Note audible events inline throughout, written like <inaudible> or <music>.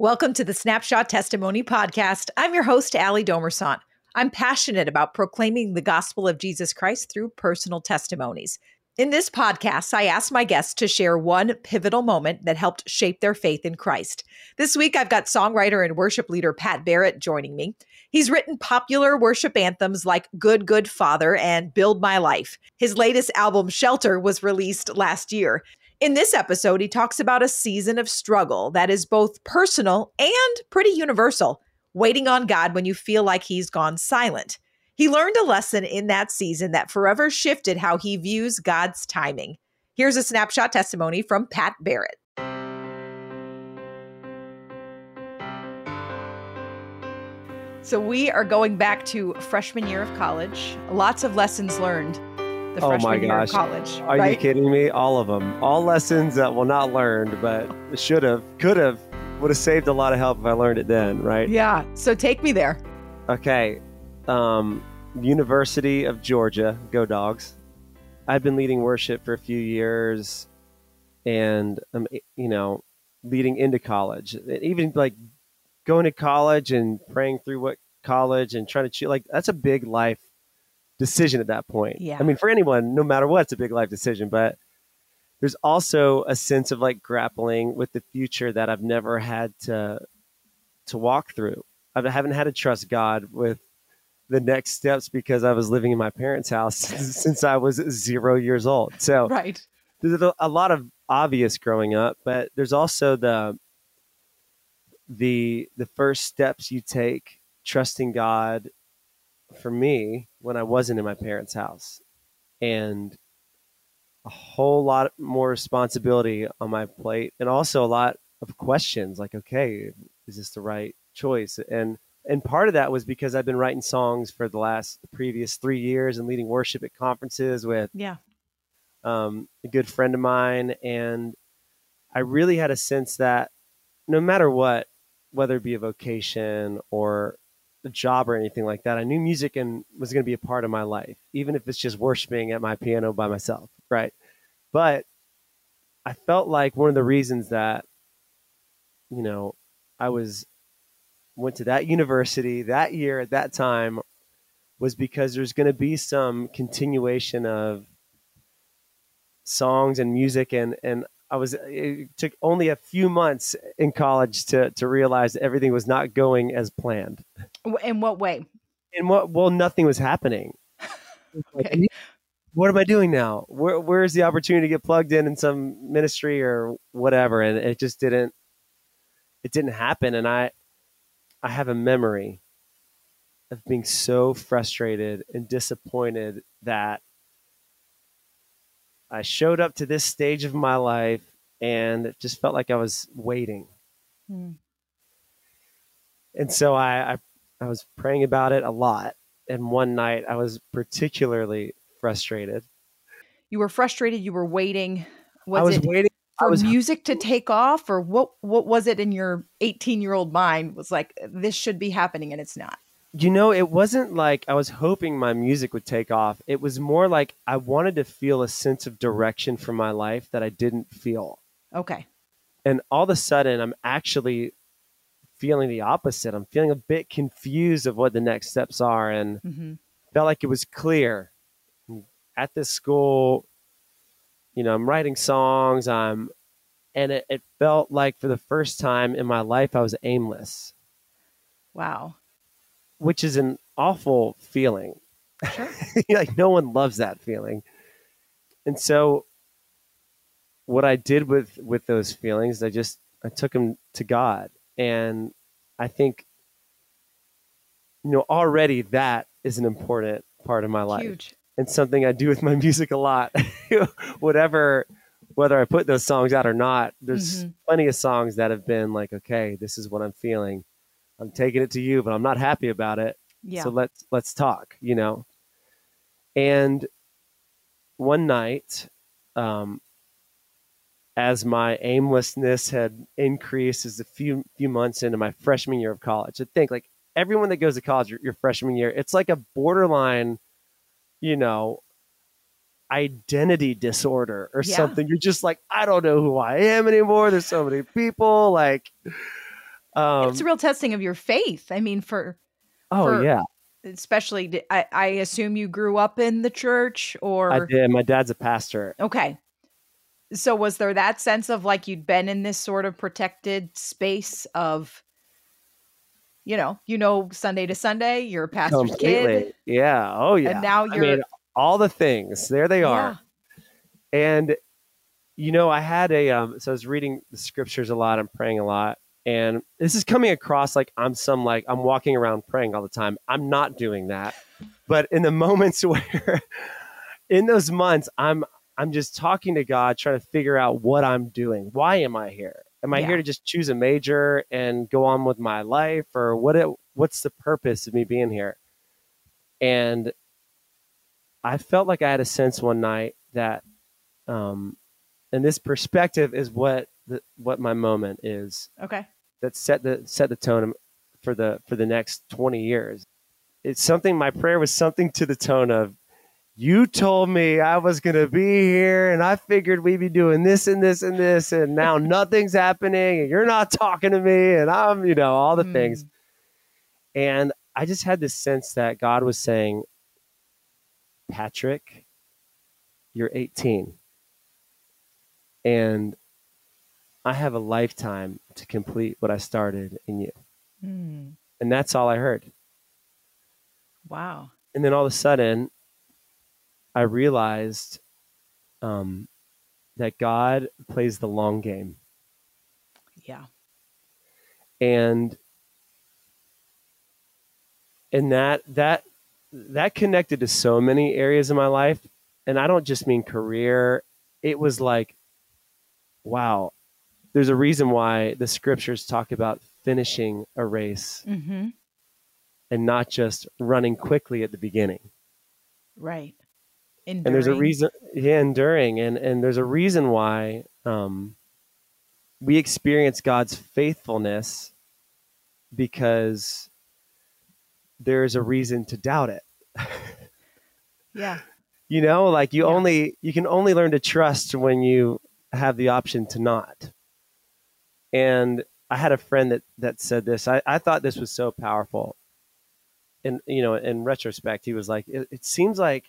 Welcome to the Snapshot Testimony Podcast. I'm your host, Ali Domersant. I'm passionate about proclaiming the gospel of Jesus Christ through personal testimonies. In this podcast, I ask my guests to share one pivotal moment that helped shape their faith in Christ. This week, I've got songwriter and worship leader Pat Barrett joining me. He's written popular worship anthems like Good, Good Father and Build My Life. His latest album, Shelter, was released last year. In this episode, he talks about a season of struggle that is both personal and pretty universal, waiting on God when you feel like he's gone silent. He learned a lesson in that season that forever shifted how he views God's timing. Here's a snapshot testimony from Pat Barrett. So, we are going back to freshman year of college. Lots of lessons learned the oh freshman my year gosh. of college. Are right? you kidding me? All of them. All lessons that were not learned, but should have, could have, would have saved a lot of help if I learned it then, right? Yeah. So take me there. Okay. Um, University of Georgia, go dogs. I've been leading worship for a few years and um, you know, leading into college. Even like going to college and praying through what college and trying to choose like that's a big life decision at that point. Yeah. I mean, for anyone, no matter what, it's a big life decision. But there's also a sense of like grappling with the future that I've never had to to walk through. I haven't had to trust God with the next steps because I was living in my parents' house <laughs> since I was zero years old. So Right. there's a, a lot of obvious growing up, but there's also the the the first steps you take trusting God for me when I wasn't in my parents' house and a whole lot more responsibility on my plate and also a lot of questions like okay is this the right choice and and part of that was because I've been writing songs for the last the previous 3 years and leading worship at conferences with Yeah. um, a good friend of mine, and I really had a sense that no matter what, whether it be a vocation or a job or anything like that, I knew music and was going to be a part of my life, even if it's just worshiping at my piano by myself, right? But I felt like one of the reasons that you know I was went to that university that year at that time was because there's going to be some continuation of songs and music and and I was uh, it took only a few months in college to to realize everything was not going as planned. In what way? In what well nothing was happening. <laughs> Like, what am I doing now? Where where's the opportunity to get plugged in in some ministry or whatever and it just didn't it didn't happen and I I have a memory of being so frustrated and disappointed that I showed up to this stage of my life and it just felt like I was waiting. Hmm. And so I, I I was praying about it a lot. And one night I was particularly frustrated. You were frustrated. You were waiting. Was I was it waiting. For was music to take off, or what? What was it in your 18 year old mind? Was like this should be happening, and it's not. You know, it wasn't like I was hoping my music would take off. It was more like I wanted to feel a sense of direction for my life that I didn't feel. Okay. And all of a sudden, I'm actually feeling the opposite. I'm feeling a bit confused of what the next steps are and hmm felt like it was clear at this school. You know, I'm writing songs. I'm, and it, it felt like for the first time in my life, I was aimless, Wow. Which is an awful feeling. Sure. <laughs> like no one loves that feeling. And so what I did with with those feelings, I just I took them to God. And I think you know already that is an important part of my life Huge. and something I do with my <laughs> music a lot. <laughs> Whatever whether I put those songs out or not, there's Mhm. plenty of songs that have been like, okay, this is what I'm feeling. I'm taking it to you, but I'm not happy about it. Yeah. So let's let's talk, you know. And one night, um, as my aimlessness had increased as a few few months into my freshman year of college, I think like everyone that goes to college your, your freshman year, it's like a borderline, you know, identity disorder or Yeah. something. You're just like, I don't know who I am anymore. There's so many people. Like, Um, it's a real testing of your faith. I mean, for oh for- yeah, especially, I assume you grew up in the church or I did. My dad's a pastor. okay. So was there that sense of like you'd been in this sort of protected space of, you know, you know, Sunday to Sunday, you're a pastor's kid, Yeah. Oh yeah. and now you're mean, all the things. There they are. And you know, I had a um so I was reading the scriptures a lot, I'm praying a lot. And this is coming across like I'm some like I'm walking around praying all the time. I'm not doing that. But in the <laughs> moments where in those months I'm I'm just talking to God, trying to figure out what I'm doing. Why am I here? Am I Yeah. here to just choose a major and go on with my life or what it, what's the purpose of me being here? And I felt like I had a sense one night that um, and this perspective is what the, what my moment is Okay. That set the set the tone for the for the next 20 years. It's something my prayer was something to the tone of you told me i was going to be here and i figured we'd be doing this and this and this and now <laughs> nothing's happening and you're not talking to me and i'm you know all the things. Mm. and i just had this sense that god was saying patrick you're 18 and I have a lifetime to complete what I started in you. Mm. And that's all I heard. Wow. And then all of a sudden, I realized um, that God plays the long game. Yeah. And and that that that connected to so many areas of my life. And I don't just mean career. It was like, wow, there's a reason why the scriptures talk about finishing a race Mm-hmm. and not just running quickly at the beginning. Right. And there's a reason, yeah, enduring, and and there's a reason why um, we experience God's faithfulness because there's a reason to doubt it. <laughs> Yeah. You know, like you Yeah. only you can only learn to trust when you have the option to not. And I had a friend that that said this. I, I thought this was so powerful. And you know, in retrospect, he was like, it, it seems like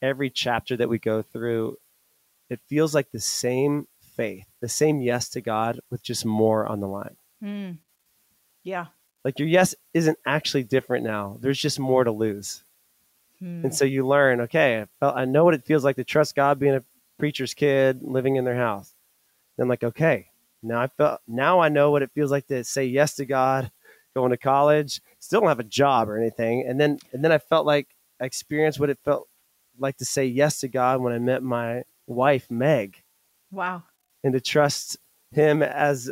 every chapter that we go through, it feels like the same faith, the same yes to God with just more on the line. Mm. Yeah. Like your yes isn't actually different now. There's just more to lose. Mm. And so you learn, okay, I, I know what it feels like to trust God being a preacher's kid living in their house. Then like, okay, now I felt now I know what it feels like to say yes to God, going to college, still don't have a job or anything. And then and then I felt like I experienced what it felt like to say yes to God when I met my wife, Meg, Wow. and to trust him as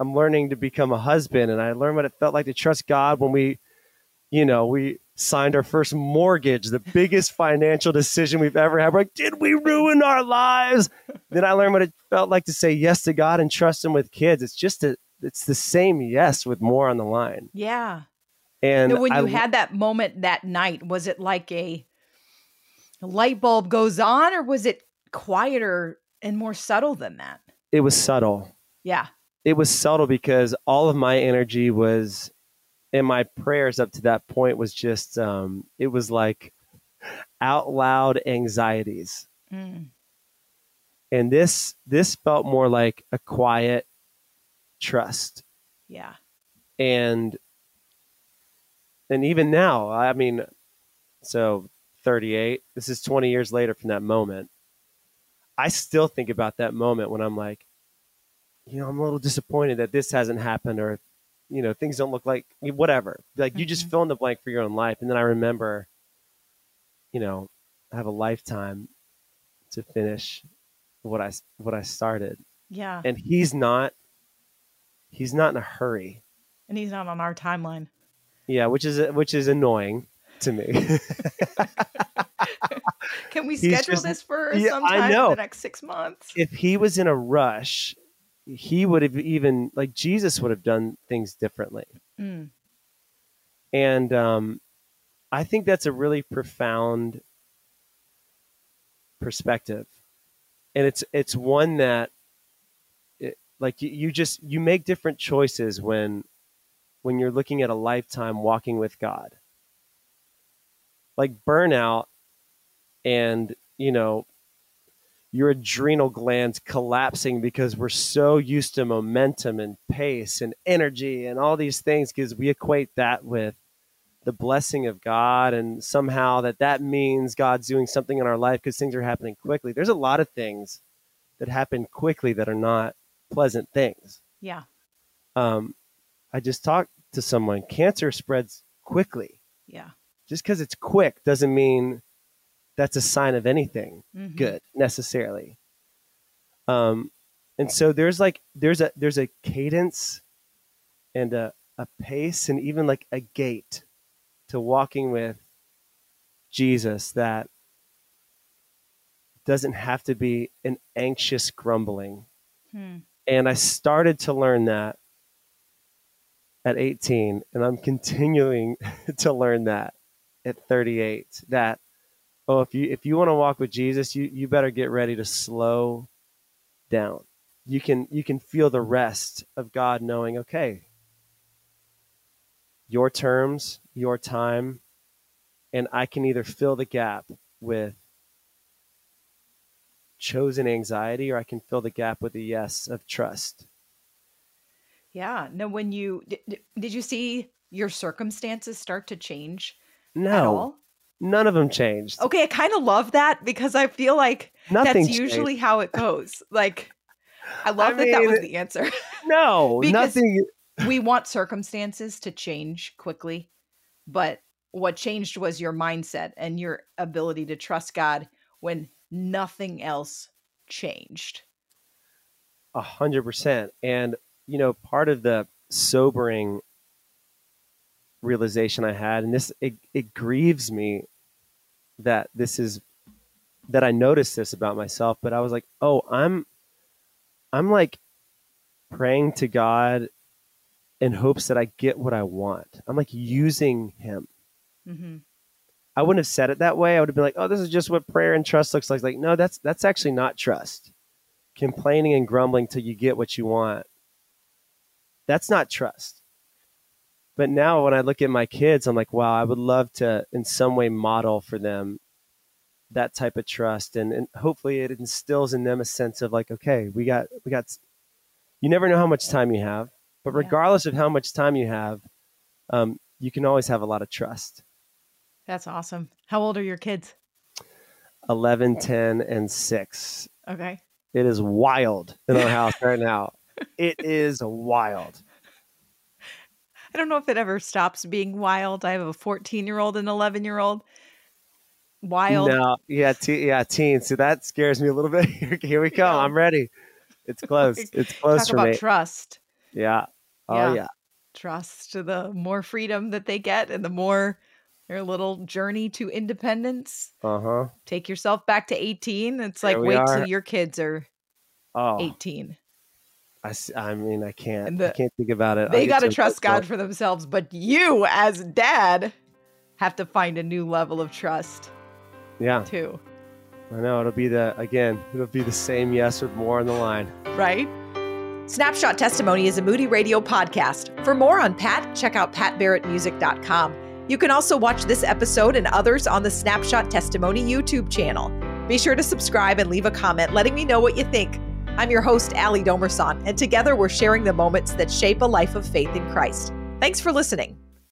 I'm learning to become a husband. And I learned what it felt like to trust God when we, you know, we signed our first mortgage, the biggest financial decision we've ever had. We're like, did we ruin our lives? then I learned what it felt like to say yes to God and trust him with kids. It's just a, it's the same yes with more on the line. Yeah. And Now, when you I- had that moment that night, was it like a, a light bulb goes on, or was it quieter and more subtle than that? it was subtle. Yeah. it was subtle because all of my energy was and my prayers up to that point was just um it was like out loud anxieties Mm. and this this felt more like a quiet trust Yeah. and and even now i mean so 38 this is 20 years later from that moment i still think about that moment when i'm like you know i'm a little disappointed that this hasn't happened or you know things don't look like whatever like you just Mhm. fill in the blank for your own life and then i remember you know i have a lifetime to finish what i what i started Yeah. and he's not he's not in a hurry And he's not on our timeline. yeah which is which is annoying to me <laughs> Can we schedule just- this for Yeah, I sometime in the next six months? if he was in a rush he would have even like jesus would have done things differently Mm. and um, i think that's a really profound perspective and it's it's one that it, like you, you just you make different choices when when you're looking at a lifetime walking with God. Like burnout and, you know, your adrenal glands collapsing because we're so used to momentum and pace and energy and all these things because we equate that with the blessing of God and somehow that that means God's doing something in our life because things are happening quickly. There's a lot of things that happen quickly that are not pleasant things. Yeah. Um, I just talked to someone. Cancer spreads quickly. Yeah. Just because it's quick doesn't mean that's a sign of anything Mhm. good necessarily. Um, and so there's like there's a there's a cadence and a, a pace and even like a gait to walking with Jesus that doesn't have to be an anxious grumbling. Hmm. And I started to learn that at 18, and I'm continuing <laughs> to learn that at 38. That oh, if you if you want to walk with Jesus, you you better get ready to slow down. You can you can feel the rest of God knowing, okay, your terms, your time, and I can either fill the gap with chosen anxiety or I can fill the gap with a yes of trust. Yeah. No, when you did, did you see your circumstances start to change at No, all? None of them changed. Okay, I kind of love that because I feel like Nothing that's usually how it goes. Like, I love I that that was the answer. <laughs> No, nothing. we want circumstances to change quickly, but what changed was your mindset and your ability to trust God when nothing else changed. A hundred percent. And you know, part of the sobering realization I had, and this it, it grieves me that this is that I noticed this about myself, but I was like, oh, I'm I'm like praying to God in hopes that I get what I want. I'm like using him. hmm I wouldn't have said it that way. I would have been like, "Oh, this is just what prayer and trust looks like." Like, no, that's that's actually not trust. Complaining and grumbling till you get what you want. That's not trust. But now when I look at my kids, I'm like, wow, I would love to in some way model for them that type of trust and, and hopefully it instills in them a sense of like, okay, we got we got you never know how much time you have, but Yeah. regardless of how much time you have, um, you can always have a lot of trust. That's awesome. How old are your kids? 11, 10, and 6. Okay. It is wild in our house right now. <laughs> It is wild. I don't know if it ever stops being wild. I have a 14 year old and 11 year old. Wild. No, yeah, te- yeah, teens. So that scares me a little <laughs> bit. Here, we come. Yeah. I'm ready. It's close. <laughs> It's close Talk for about me. trust. yeah. Oh Yeah. yeah. Trust the more freedom that they get and the more their little journey to independence. Uh huh. Take yourself back to 18. It's like wait are. till your kids are Oh, 18. I, I mean, I can't. And I can't think about it. They got to trust God for themselves, but you as dad have to find a new level of trust Yeah, too, I know. It'll be the again. It'll be the same yes with more on the line. right? Snapshot Testimony is a Moody Radio podcast. For more on Pat, check out patbarrettmusic.com. You can also watch this episode and others on the Snapshot Testimony YouTube channel. Be sure to subscribe and leave a comment letting me know what you think. I'm your host, Ali Domerson, and together we're sharing the moments that shape a life of faith in Christ. Thanks for listening.